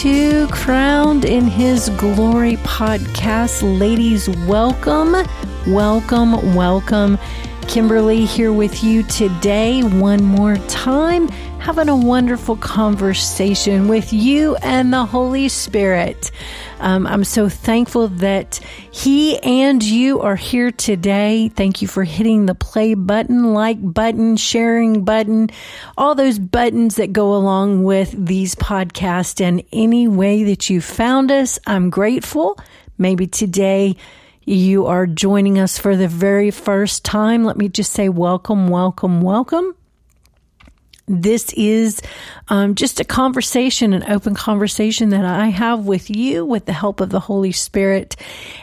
to Crowned in His Glory podcast. Ladies, welcome, welcome, welcome. Kimberly here with you today, one more time, having a wonderful conversation with you and the Holy Spirit. Um, I'm so thankful that He and you are here today. Thank you for hitting the play button, like button, sharing button, all those buttons that go along with these podcasts. And any way that you found us, I'm grateful. Maybe today, you are joining us for the very first time, let me just say welcome, welcome, welcome. This is um, just a conversation, an open conversation that I have with you with the help of the Holy Spirit.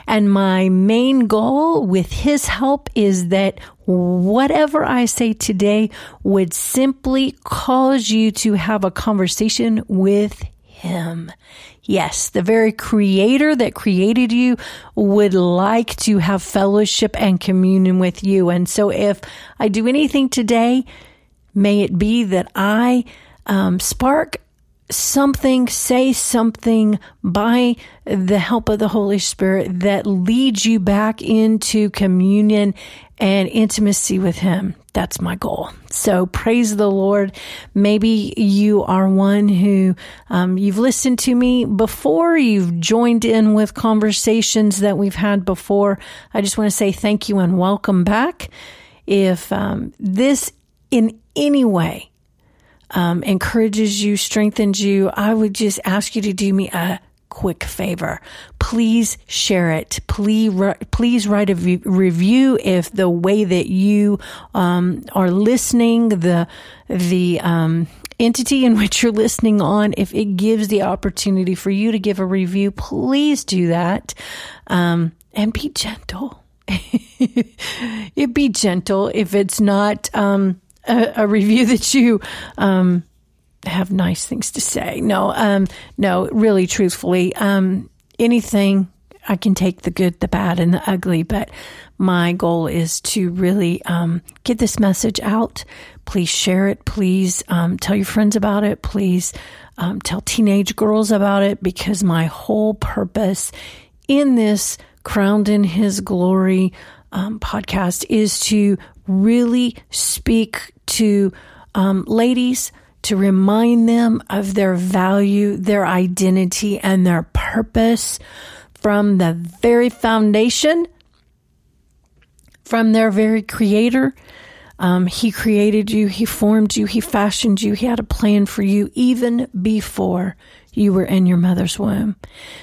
And my main goal with His help is that whatever I say today would simply cause you to have a conversation with Him. Yes, the very creator that created you would like to have fellowship and communion with you. And so if I do anything today, may it be that I um, spark something, say something by the help of the Holy Spirit that leads you back into communion and intimacy with Him. That's my goal. So praise the Lord. Maybe you are one who um, you've listened to me before, you've joined in with conversations that we've had before. I just want to say thank you and welcome back. If um, this in any way um, encourages you, strengthens you, I would just ask you to do me a quick favor. Please share it. Please, please write a review if the way that you um, are listening, the the um, entity in which you're listening on, if it gives the opportunity for you to give a review, please do that um, and be gentle. it be gentle if it's not um, a, a, review that you um, have nice things to say. No, um, no, really, truthfully, um, anything I can take the good, the bad, and the ugly, but my goal is to really um, get this message out. Please share it. Please um, tell your friends about it. Please um, tell teenage girls about it because my whole purpose in this Crowned in His Glory um, podcast is to really speak to um, ladies to remind them of their value, their identity, and their purpose from the very foundation, from their very creator. Um, he created you, He formed you, He fashioned you, He had a plan for you even before you were in your mother's womb.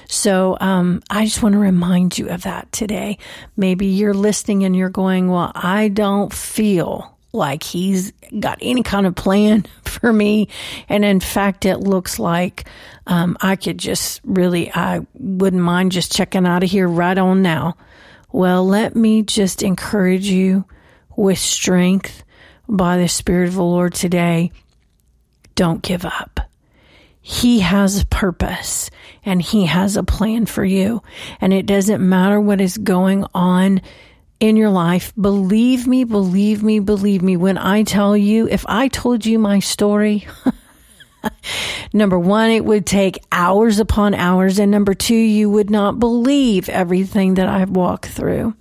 So um, I just want to remind you of that today. Maybe you're listening and you're going, Well, I don't feel like he's got any kind of plan for me. And in fact, it looks like um, I could just really, I wouldn't mind just checking out of here right on now. Well, let me just encourage you with strength by the Spirit of the Lord today. Don't give up. He has a purpose and He has a plan for you. And it doesn't matter what is going on in your life. Believe me, believe me, believe me. When I tell you, if I told you my story, number one, it would take hours upon hours. And number two, you would not believe everything that I've walked through.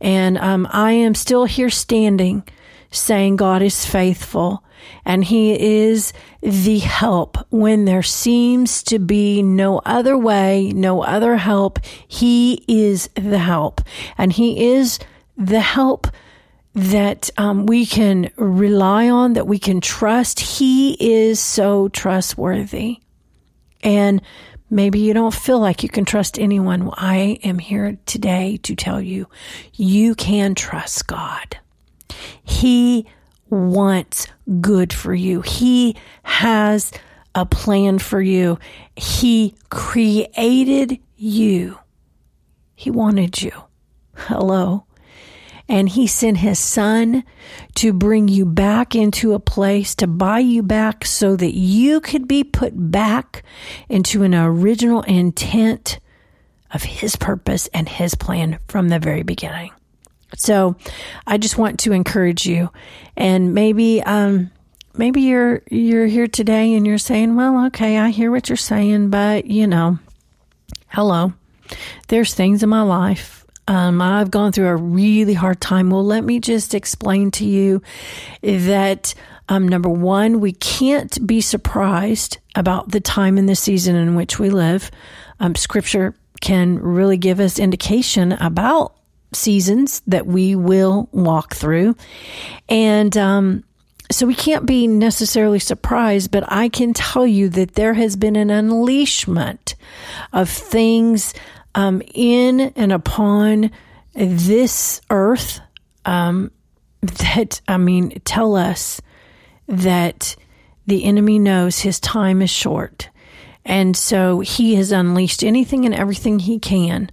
And um, I am still here standing saying God is faithful and He is the help when there seems to be no other way, no other help. He is the help and He is the help that um, we can rely on, that we can trust. He is so trustworthy. And maybe you don't feel like you can trust anyone. Well, I am here today to tell you, you can trust God. He wants good for you. He has a plan for you. He created you. He wanted you. Hello. And he sent his son to bring you back into a place, to buy you back so that you could be put back into an original intent of his purpose and his plan from the very beginning. So I just want to encourage you and maybe, um, maybe you're you're here today and you're saying, "Well, okay, I hear what you're saying, but you know, hello. There's things in my life. Um, I've gone through a really hard time. Well, let me just explain to you that um, number one, we can't be surprised about the time and the season in which we live. Um, scripture can really give us indication about seasons that we will walk through. And um, so we can't be necessarily surprised, but I can tell you that there has been an unleashment of things um, in and upon this earth um, that, I mean, tell us that the enemy knows his time is short. And so he has unleashed anything and everything he can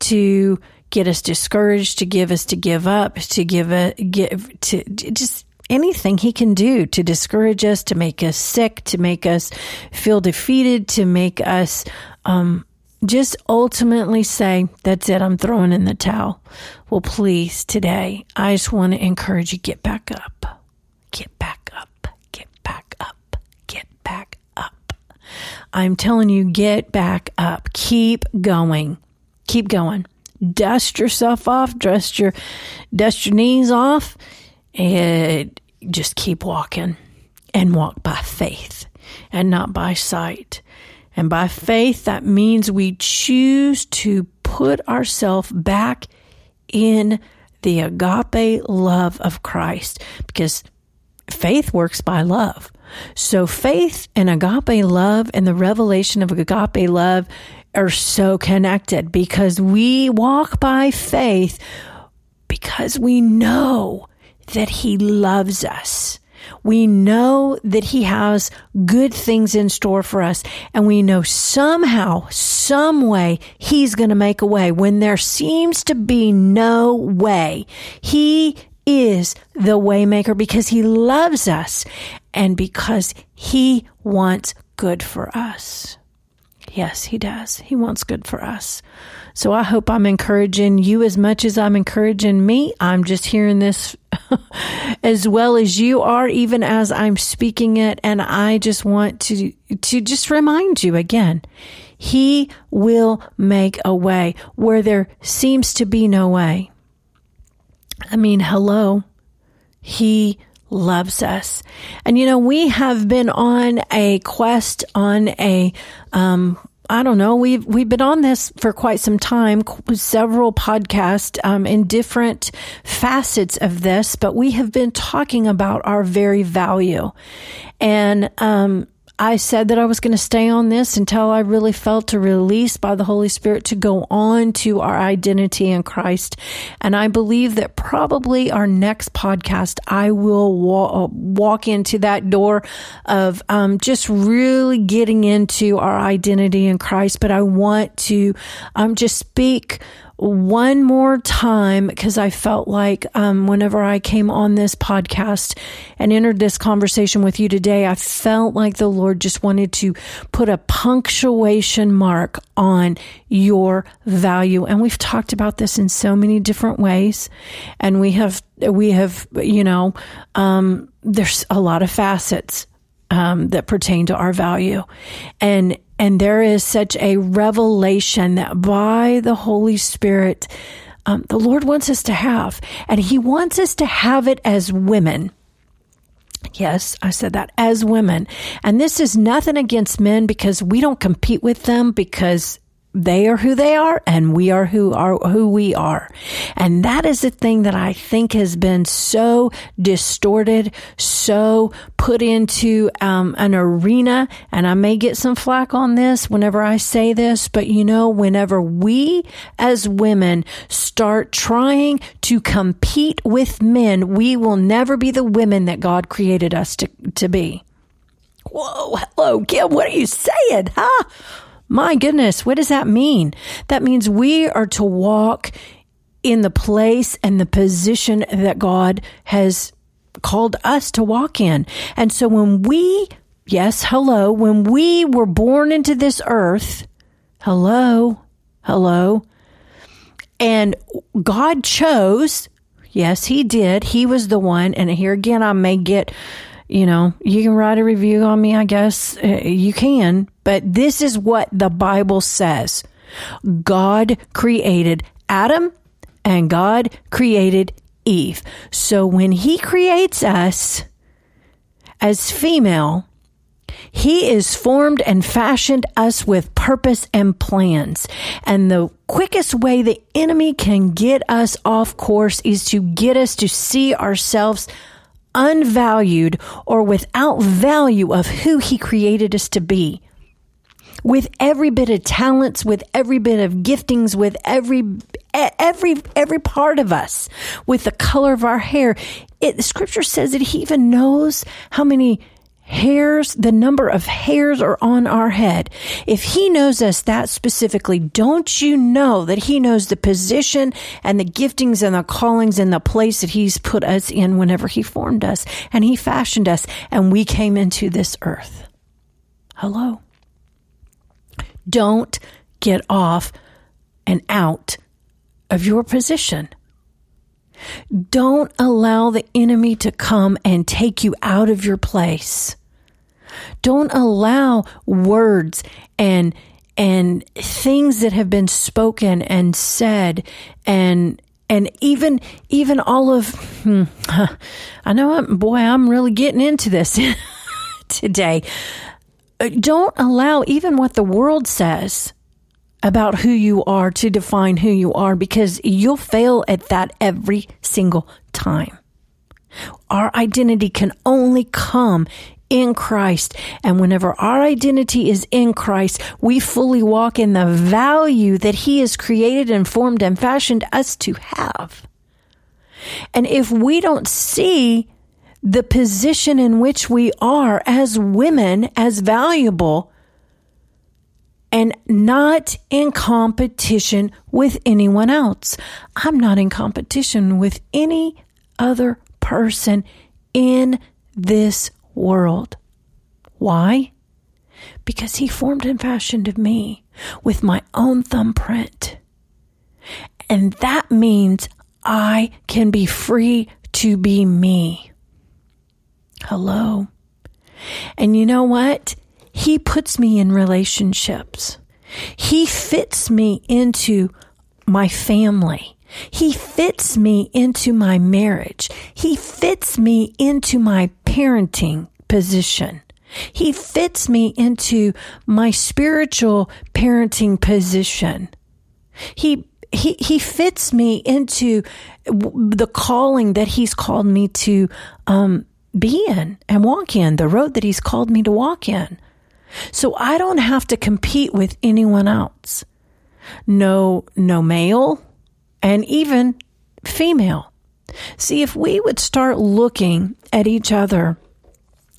to get us discouraged, to give us to give up, to give a give to just anything he can do to discourage us, to make us sick, to make us feel defeated, to make us um, just ultimately say, That's it, I'm throwing in the towel. Well, please, today, I just want to encourage you get back up. Get back up. Get back up. Get back up. I'm telling you, get back up. Keep going. Keep going. Dust yourself off, dust your dust your knees off and just keep walking and walk by faith and not by sight. And by faith, that means we choose to put ourselves back in the agape love of Christ because faith works by love. So faith and agape love and the revelation of agape love are so connected because we walk by faith because we know that He loves us. We know that He has good things in store for us, and we know somehow, some way, He's going to make a way when there seems to be no way. He is the waymaker because He loves us and because He wants good for us. Yes, He does. He wants good for us. So I hope I'm encouraging you as much as I'm encouraging me. I'm just hearing this as well as you are, even as I'm speaking it. And I just want to, to just remind you again, he will make a way where there seems to be no way. I mean, hello. He loves us. And you know, we have been on a quest on a, um, I don't know. We've we've been on this for quite some time, several podcasts um, in different facets of this, but we have been talking about our very value, and um, I said that I was going to stay on this until I really felt a release by the Holy Spirit to go on to our identity in Christ. And I believe that probably our next podcast, I will wa- uh, walk into that door of um, just really getting into our identity in Christ. But I want to um, just speak one more time because I felt like um, whenever I came on this podcast and entered this conversation with you today, I felt like the Lord just wanted to put a punctuation mark on your value. And we've talked about this in so many different ways. And we have, we have, you know, um, there's a lot of facets um, that pertain to our value. And and there is such a revelation that by the Holy Spirit, um, the Lord wants us to have. And He wants us to have it as women. Yes, I said that as women. And this is nothing against men because we don't compete with them because they are who they are and we are who are who we are. And that is the thing that I think has been so distorted, so put into um, an arena. And I may get some flack on this whenever I say this, but you know, whenever we as women start trying to compete with men, we will never be the women that God created us to, to be. Whoa, hello, Kim, what are you saying, huh? My goodness, what does that mean? That means we are to walk in the place and the position that God has called us to walk in. And so when we, yes, hello, when we were born into this earth, hello, hello, and God chose, yes, He did, He was the one, and here again, I may get you know, you can write a review on me, I guess. Uh, you can. But this is what the Bible says God created Adam and God created Eve. So when He creates us as female, he is formed and fashioned us with purpose and plans. And the quickest way the enemy can get us off course is to get us to see ourselves unvalued or without value of who he created us to be. With every bit of talents, with every bit of giftings, with every every every part of us, with the color of our hair, it, the scripture says that he even knows how many hairs, the number of hairs are on our head. If he knows us that specifically, don't you know that he knows the position and the giftings and the callings and the place that he's put us in whenever he formed us and he fashioned us and we came into this earth? Hello. Don't get off and out of your position. Don't allow the enemy to come and take you out of your place. Don't allow words and and things that have been spoken and said and and even even all of hmm, I know I'm, boy I'm really getting into this today. Don't allow even what the world says about who you are to define who you are because you'll fail at that every single time. Our identity can only come in Christ. And whenever our identity is in Christ, we fully walk in the value that He has created and formed and fashioned us to have. And if we don't see the position in which we are as women as valuable, and not in competition with anyone else. I'm not in competition with any other person in this world. Why? Because he formed and fashioned me with my own thumbprint. And that means I can be free to be me. Hello. And you know what? He puts me in relationships. He fits me into my family. He fits me into my marriage. He fits me into my parenting position. He fits me into my spiritual parenting position. He he he fits me into the calling that he's called me to um, be in and walk in, the road that he's called me to walk in. So I don't have to compete with anyone else. No, no male and even female. See, if we would start looking at each other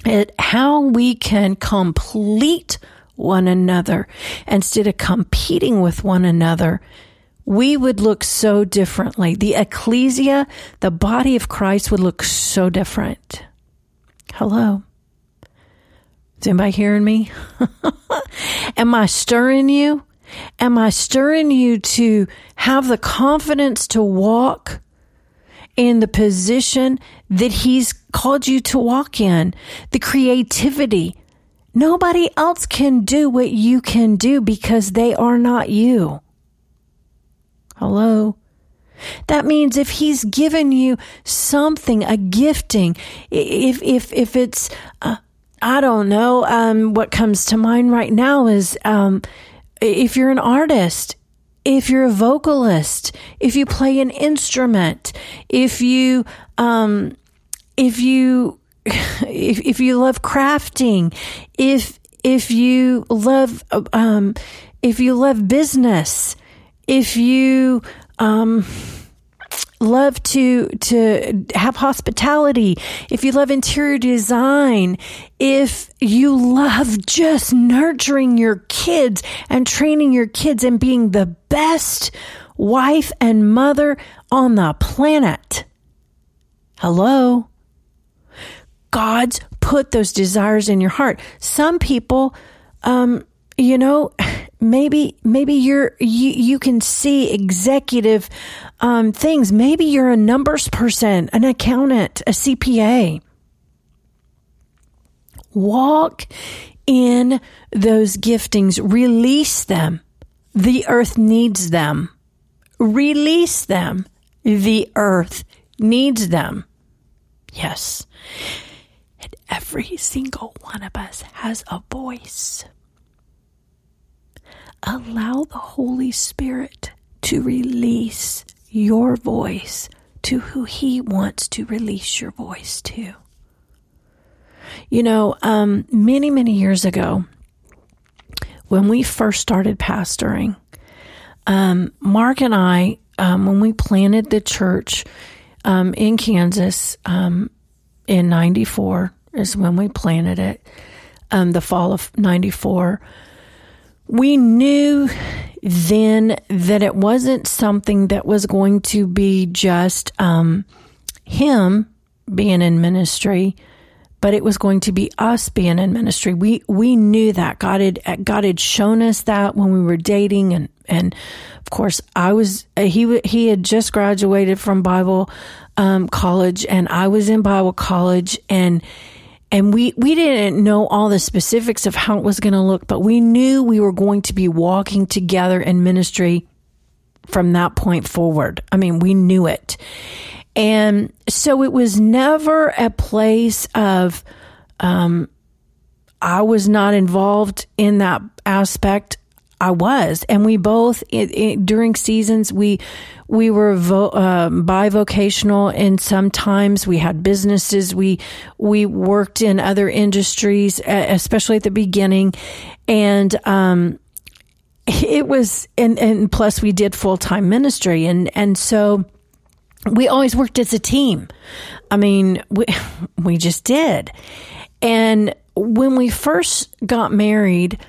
at how we can complete one another instead of competing with one another, we would look so differently. The ecclesia, the body of Christ would look so different. Hello. Is anybody hearing me? Am I stirring you? Am I stirring you to have the confidence to walk in the position that He's called you to walk in? The creativity. Nobody else can do what you can do because they are not you. Hello? That means if he's given you something, a gifting, if if if it's uh, I don't know. Um, what comes to mind right now is um, if you're an artist, if you're a vocalist, if you play an instrument, if you um, if you if, if you love crafting, if if you love um, if you love business, if you um, love to to have hospitality, if you love interior design, if you love just nurturing your kids and training your kids and being the best wife and mother on the planet. Hello. God's put those desires in your heart. Some people um you know maybe maybe you're you, you can see executive um, things maybe you're a numbers person an accountant a cpa Walk in those giftings, release them. The earth needs them. Release them. The earth needs them. Yes. And every single one of us has a voice. Allow the Holy Spirit to release your voice to who He wants to release your voice to. You know, um, many, many years ago, when we first started pastoring, um, Mark and I, um, when we planted the church um, in Kansas um, in 94, is when we planted it, um, the fall of 94, we knew then that it wasn't something that was going to be just um, him being in ministry, but it was going to be us being in ministry. We we knew that God had God had shown us that when we were dating, and and of course I was he he had just graduated from Bible um, college, and I was in Bible college, and and we we didn't know all the specifics of how it was going to look, but we knew we were going to be walking together in ministry from that point forward. I mean, we knew it. And so it was never a place of, um, I was not involved in that aspect. I was, and we both it, it, during seasons we we were vo, uh, bivocational, and sometimes we had businesses. We we worked in other industries, especially at the beginning, and um, it was and and plus we did full time ministry, and and so we always worked as a team. I mean, we we just did. And when we first got married,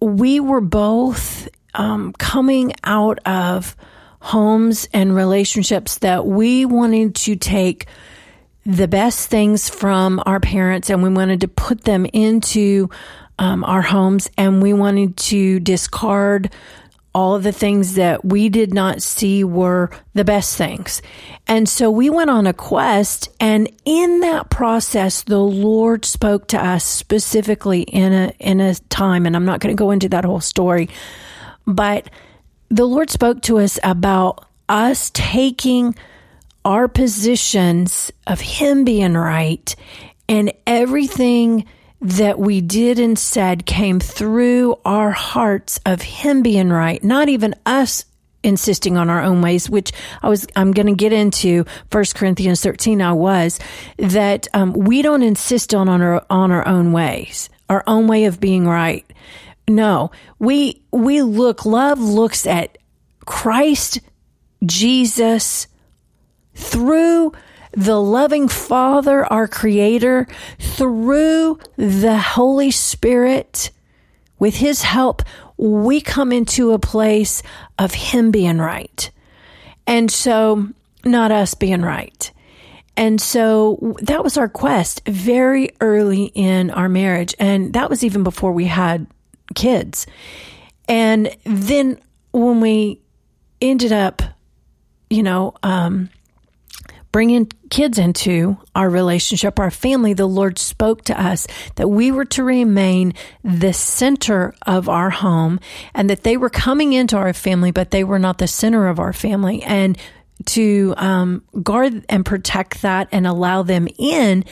we were both um, coming out of homes and relationships that we wanted to take the best things from our parents and we wanted to put them into um, our homes and we wanted to discard all the things that we did not see were the best things. And so we went on a quest and in that process the Lord spoke to us specifically in a in a time and I'm not going to go into that whole story but the Lord spoke to us about us taking our positions of him being right and everything that we did and said came through our hearts of him being right, not even us insisting on our own ways, which I was, I'm going to get into First Corinthians 13. I was that um, we don't insist on, on our, on our own ways, our own way of being right. No, we, we look, love looks at Christ, Jesus through the loving Father, our Creator, through the Holy Spirit, with His help, we come into a place of Him being right. And so, not us being right. And so that was our quest very early in our marriage. And that was even before we had kids. And then when we ended up, you know, um, bringing kids into our relationship, our family, the Lord spoke to us that we were to remain the center of our home and that they were coming into our family, but they were not the center of our family. And to um, guard and protect that and allow them in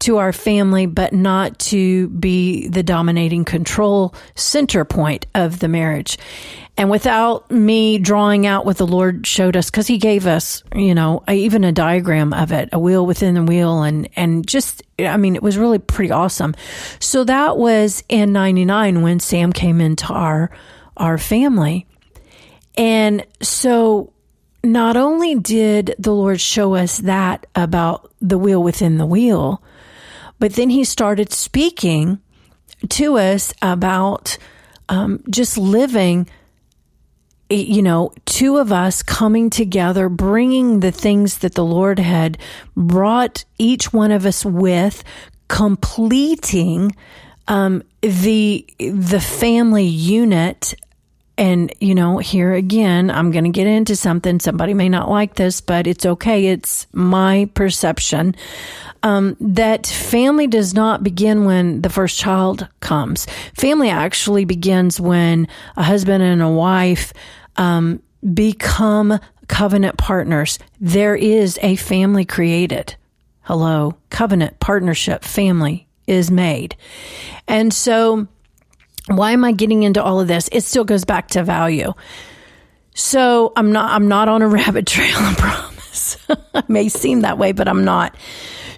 to our family, but not to be the dominating control center point of the marriage. And without me drawing out what the Lord showed us, because He gave us, you know, even a diagram of it, a wheel within the wheel, and and just, I mean, it was really pretty awesome. So that was in '99 when Sam came into our our family, and so not only did the Lord show us that about the wheel within the wheel, but then He started speaking to us about um, just living you know, two of us coming together, bringing the things that the Lord had brought each one of us with, completing um, the the family unit and you know, here again, I'm going to get into something. Somebody may not like this, but it's okay. It's my perception. Um, that family does not begin when the first child comes. Family actually begins when a husband and a wife um, become covenant partners. There is a family created. Hello, covenant, partnership, family is made. And so, why am I getting into all of this? It still goes back to value. So I'm not I'm not on a rabbit trail, I promise. it may seem that way, but I'm not.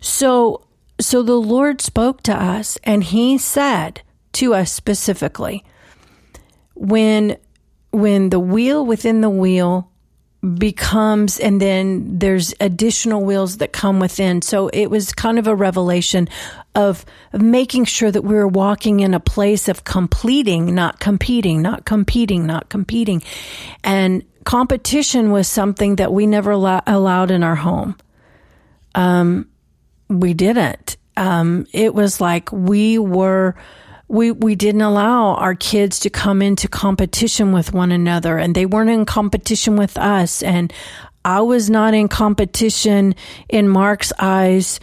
So so the Lord spoke to us and he said to us specifically when when the wheel within the wheel becomes and then there's additional wheels that come within. So it was kind of a revelation of, making sure that we were walking in a place of completing not competing not competing not competing. And competition was something that we never allow, allowed in our home. Um we didn't. Um it was like we were we we didn't allow our kids to come into competition with one another and they weren't in competition with us and I was not in competition in Mark's eyes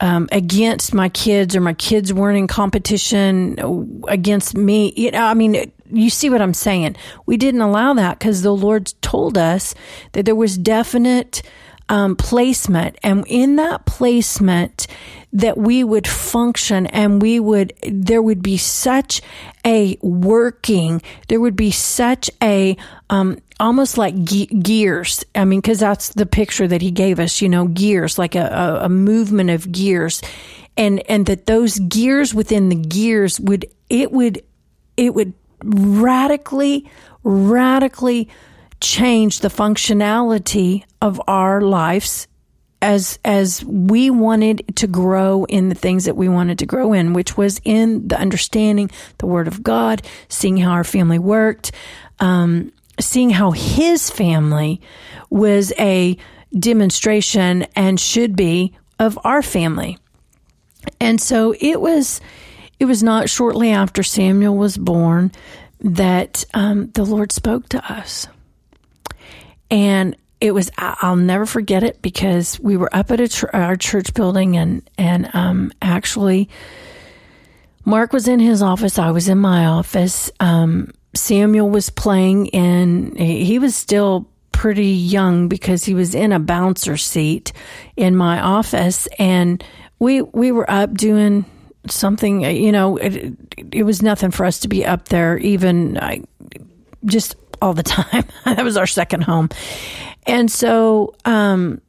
um, against my kids or my kids weren't in competition against me. You know I mean you see what I'm saying? We didn't allow that because the Lord told us that there was definite um, placement and in that placement that we would function and we would, there would be such a working, there would be such a, um, almost like ge- gears. I mean, cause that's the picture that he gave us, you know, gears, like a, a, a movement of gears. And, and that those gears within the gears would, it would, it would radically, radically change the functionality of our lives as as we wanted to grow in the things that we wanted to grow in, which was in the understanding the Word of God, seeing how our family worked, um, seeing how His family was a demonstration and should be of our family. And so it was. It was not shortly after Samuel was born that um, the Lord spoke to us. And it was I'll never forget it because we were up at tr- our church building and and um, actually Mark was in his office, I was in my office. Um, Samuel was playing and he was still pretty young because he was in a bouncer seat in my office and we we were up doing something you know it, it was nothing for us to be up there even I, just all the time that was our second home and so um,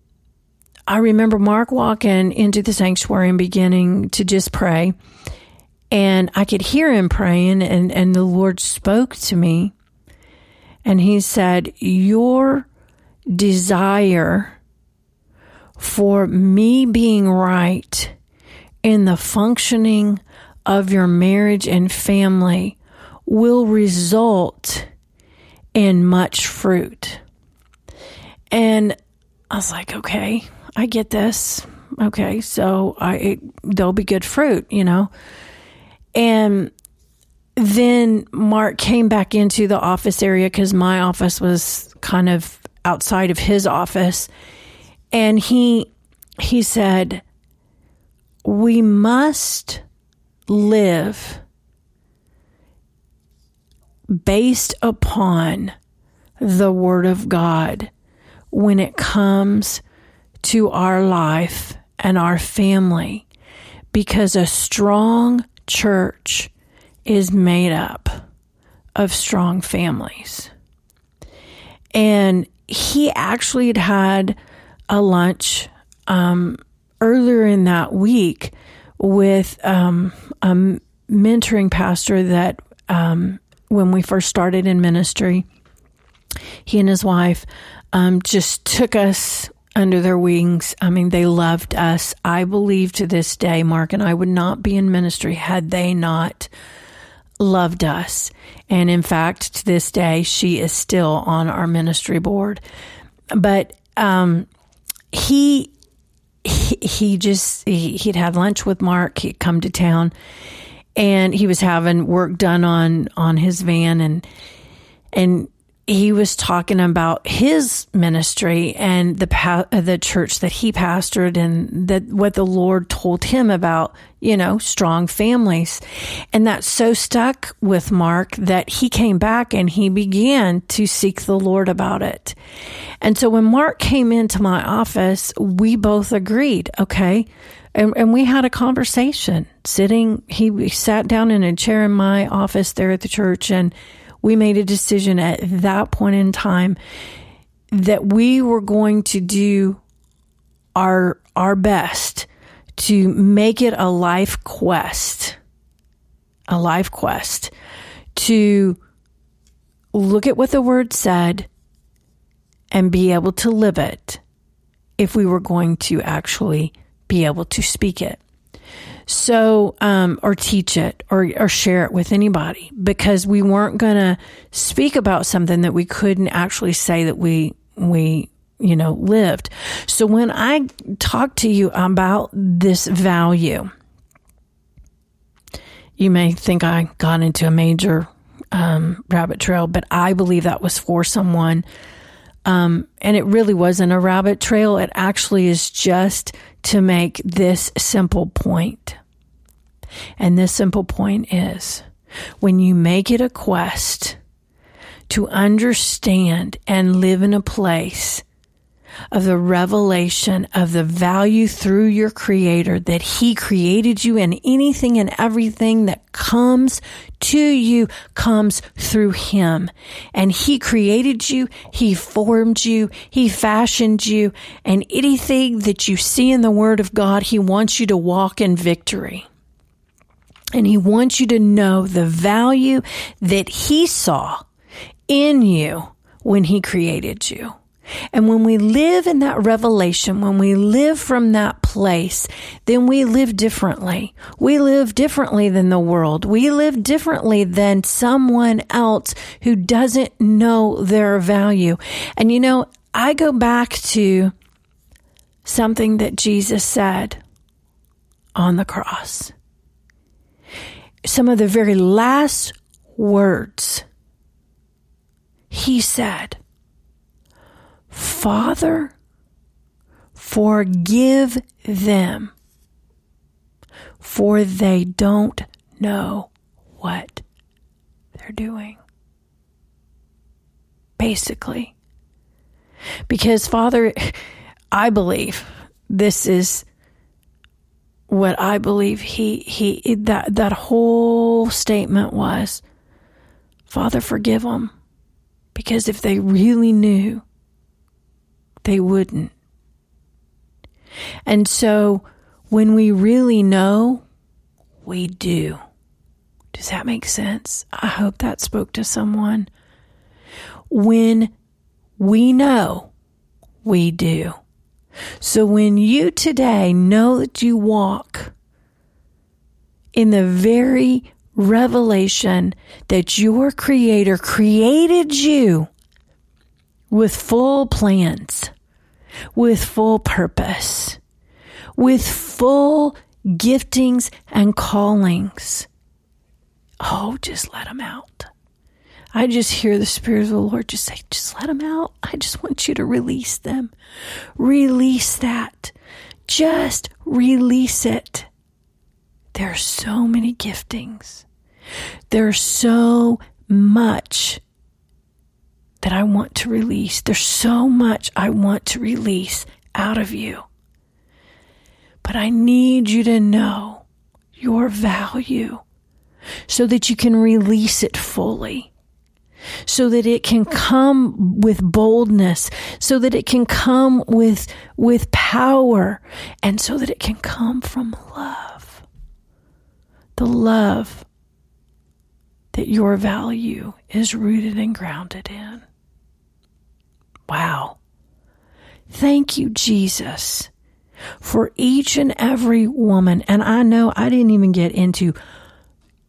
I remember Mark walking into the sanctuary and beginning to just pray. And I could hear him praying, and, and the Lord spoke to me. And he said, Your desire for me being right in the functioning of your marriage and family will result in much fruit. And I was like, okay, I get this. Okay, so I it, there'll be good fruit, you know. And then Mark came back into the office area because my office was kind of outside of his office, and he he said, "We must live based upon the Word of God." when it comes to our life and our family because a strong church is made up of strong families. And he actually had had a lunch um, earlier in that week with um, a mentoring pastor that um, when we first started in ministry, he and his wife um, just took us under their wings. I mean, they loved us. I believe to this day, Mark and I would not be in ministry had they not loved us. And in fact, to this day, she is still on our ministry board. But um, he, he, just he, he'd had lunch with Mark. He'd come to town, and he was having work done on on his van and and he was talking about his ministry and the pa- uh, the church that he pastored and that what the Lord told him about, you know, strong families. And that so stuck with Mark that he came back and he began to seek the Lord about it. And so when Mark came into my office, we both agreed, okay, and, and we had a conversation sitting, he sat down in a chair in my office there at the church and we made a decision at that point in time that we were going to do our our best to make it a life quest a life quest to look at what the word said and be able to live it if we were going to actually be able to speak it so, um, or teach it or, or share it with anybody because we weren't going to speak about something that we couldn't actually say that we, we, you know, lived. So when I talk to you about this value, you may think I got into a major um, rabbit trail, but I believe that was for someone. Um, and it really wasn't a rabbit trail. It actually is just to make this simple point. And this simple point is when you make it a quest to understand and live in a place of the revelation of the value through your creator that he created you and anything and everything that comes to you comes through him. And he created you. He formed you. He fashioned you. And anything that you see in the word of God, he wants you to walk in victory. And he wants you to know the value that he saw in you when he created you. And when we live in that revelation, when we live from that place, then we live differently. We live differently than the world. We live differently than someone else who doesn't know their value. And you know, I go back to something that Jesus said on the cross. Some of the very last words he said, Father, forgive them, for they don't know what they're doing. Basically. Because, Father, I believe this is what I believe he he that that whole statement was Father forgive them because if they really knew they wouldn't. And so when we really know, we do. Does that make sense? I hope that spoke to someone. When we know, we do. So when you today know that you walk in the very revelation that your creator created you with full plans, with full purpose, with full giftings and callings. Oh, just let them out. I just hear the Spirit of the Lord just say, just let them out. I just want you to release them. Release that. Just release it. There are so many giftings. There's so much that I want to release. There's so much I want to release out of you. But I need you to know your value so that you can release it fully. So that it can come with boldness, so that it can come with, with power, and so that it can come from love. The love that your value is rooted and grounded in. Wow. Thank you, Jesus, for each and every woman. And I know I didn't even get into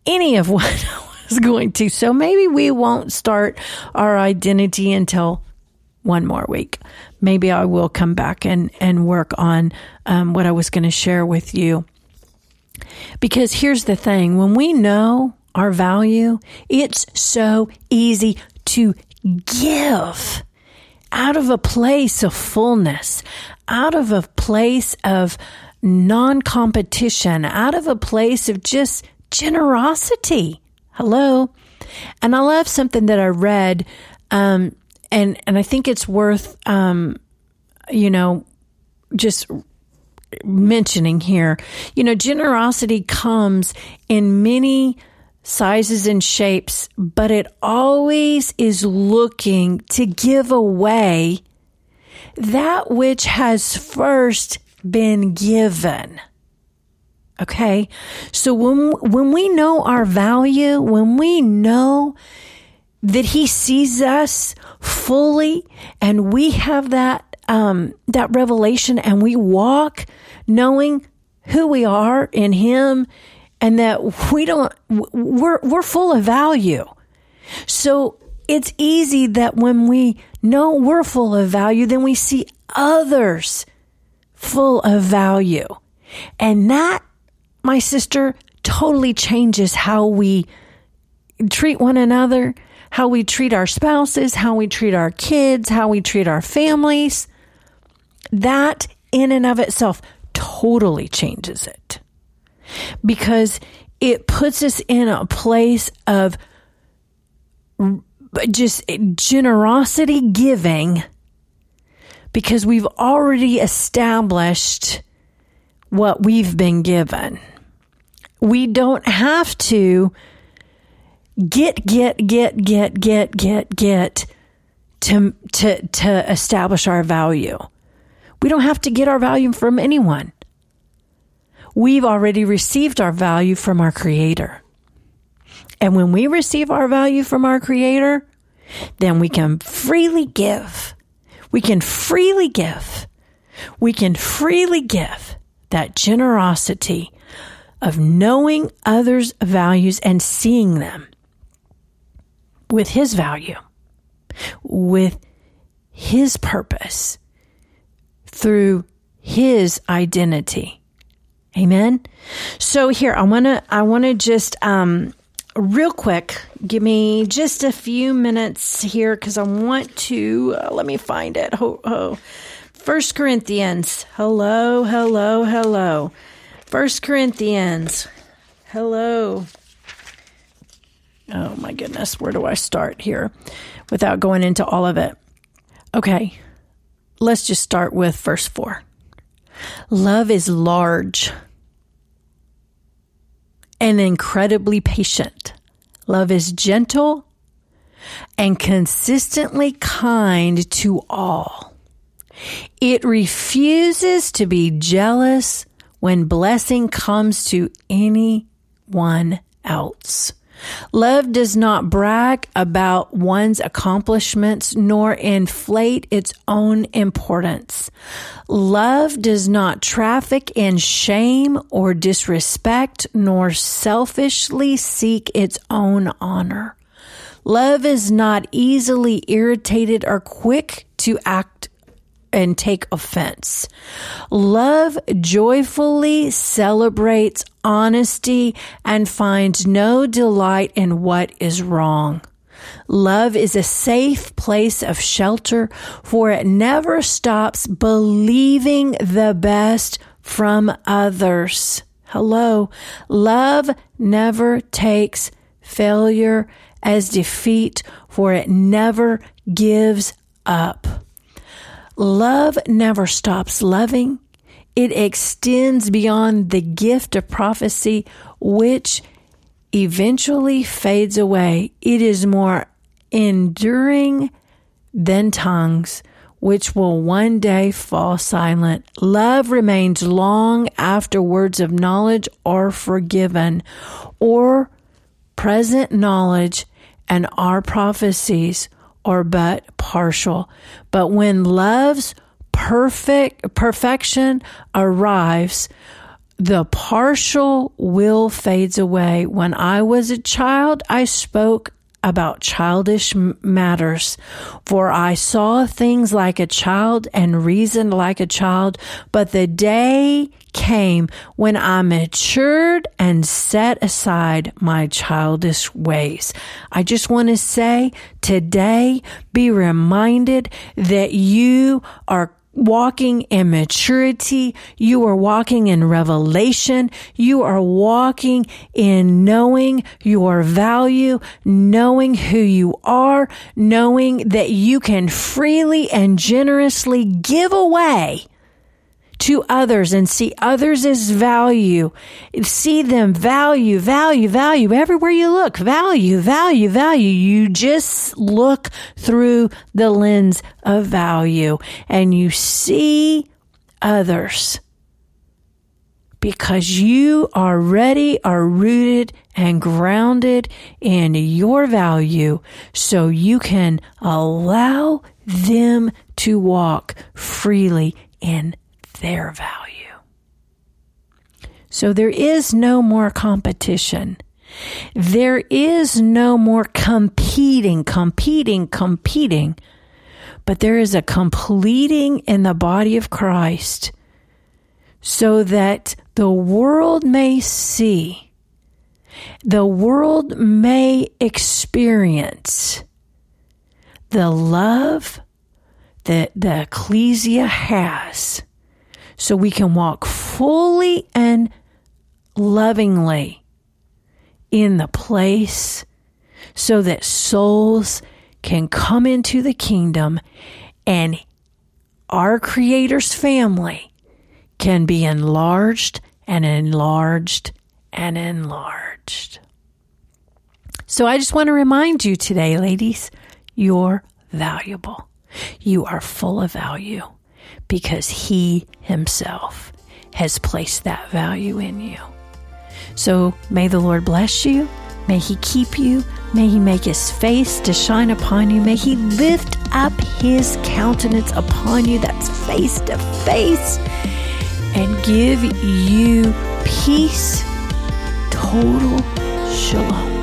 any of what I was going to. So maybe we won't start our identity until one more week. Maybe I will come back and, and work on um, what I was going to share with you. Because here's the thing when we know our value, it's so easy to give out of a place of fullness, out of a place of non competition, out of a place of just generosity. Hello. And I love something that I read, um, and, and I think it's worth, um, you know, just mentioning here. You know, generosity comes in many sizes and shapes, but it always is looking to give away that which has first been given. Okay. So when, when we know our value, when we know that he sees us fully and we have that, um, that revelation and we walk knowing who we are in him and that we don't, we're, we're full of value. So it's easy that when we know we're full of value, then we see others full of value. And that, my sister, totally changes how we treat one another, how we treat our spouses, how we treat our kids, how we treat our families. That in and of itself totally changes it because it puts us in a place of just generosity giving because we've already established what we've been given. We don't have to get, get, get, get, get, get, get to, to, to establish our value. We don't have to get our value from anyone. We've already received our value from our Creator. And when we receive our value from our Creator, then we can freely give we can freely give. We can freely give that generosity of knowing others' values and seeing them with His value, with His purpose, through His identity. Amen. So here, I want to, I want to just, um, real quick, give me just a few minutes here because I want to. Uh, let me find it. Oh. First Corinthians. Hello, hello, hello. First Corinthians. Hello. Oh my goodness, where do I start here without going into all of it? Okay, let's just start with verse 4. Love is large and incredibly patient. Love is gentle and consistently kind to all. It refuses to be jealous when blessing comes to anyone else. Love does not brag about one's accomplishments nor inflate its own importance. Love does not traffic in shame or disrespect nor selfishly seek its own honor. Love is not easily irritated or quick to act and take offense. Love joyfully celebrates honesty and finds no delight in what is wrong. Love is a safe place of shelter, for it never stops believing the best from others. Hello. Love never takes failure as defeat, for it never gives up. Love never stops loving. It extends beyond the gift of prophecy, which eventually fades away. It is more enduring than tongues, which will one day fall silent. Love remains long after words of knowledge are forgiven, or present knowledge and our prophecies or but partial. But when love's perfect perfection arrives, the partial will fades away. When I was a child, I spoke about childish matters. For I saw things like a child and reasoned like a child, but the day came when I matured and set aside my childish ways. I just want to say today, be reminded that you are walking in maturity. You are walking in revelation. You are walking in knowing your value, knowing who you are, knowing that you can freely and generously give away to others and see others as value. See them value, value, value everywhere you look. Value, value, value. You just look through the lens of value and you see others because you already are rooted and grounded in your value so you can allow them to walk freely in their value. So there is no more competition. There is no more competing, competing, competing, but there is a completing in the body of Christ so that the world may see, the world may experience the love that the ecclesia has so we can walk fully and lovingly in the place so that souls can come into the kingdom and our Creator's family can be enlarged and enlarged and enlarged. So I just want to remind you today, ladies, you're valuable. You are full of value because He Himself has placed that value in you. So may the Lord bless you. May He keep you. May He make His face to shine upon you. May He lift up His countenance upon you, that's face to face, and give you peace, total shalom.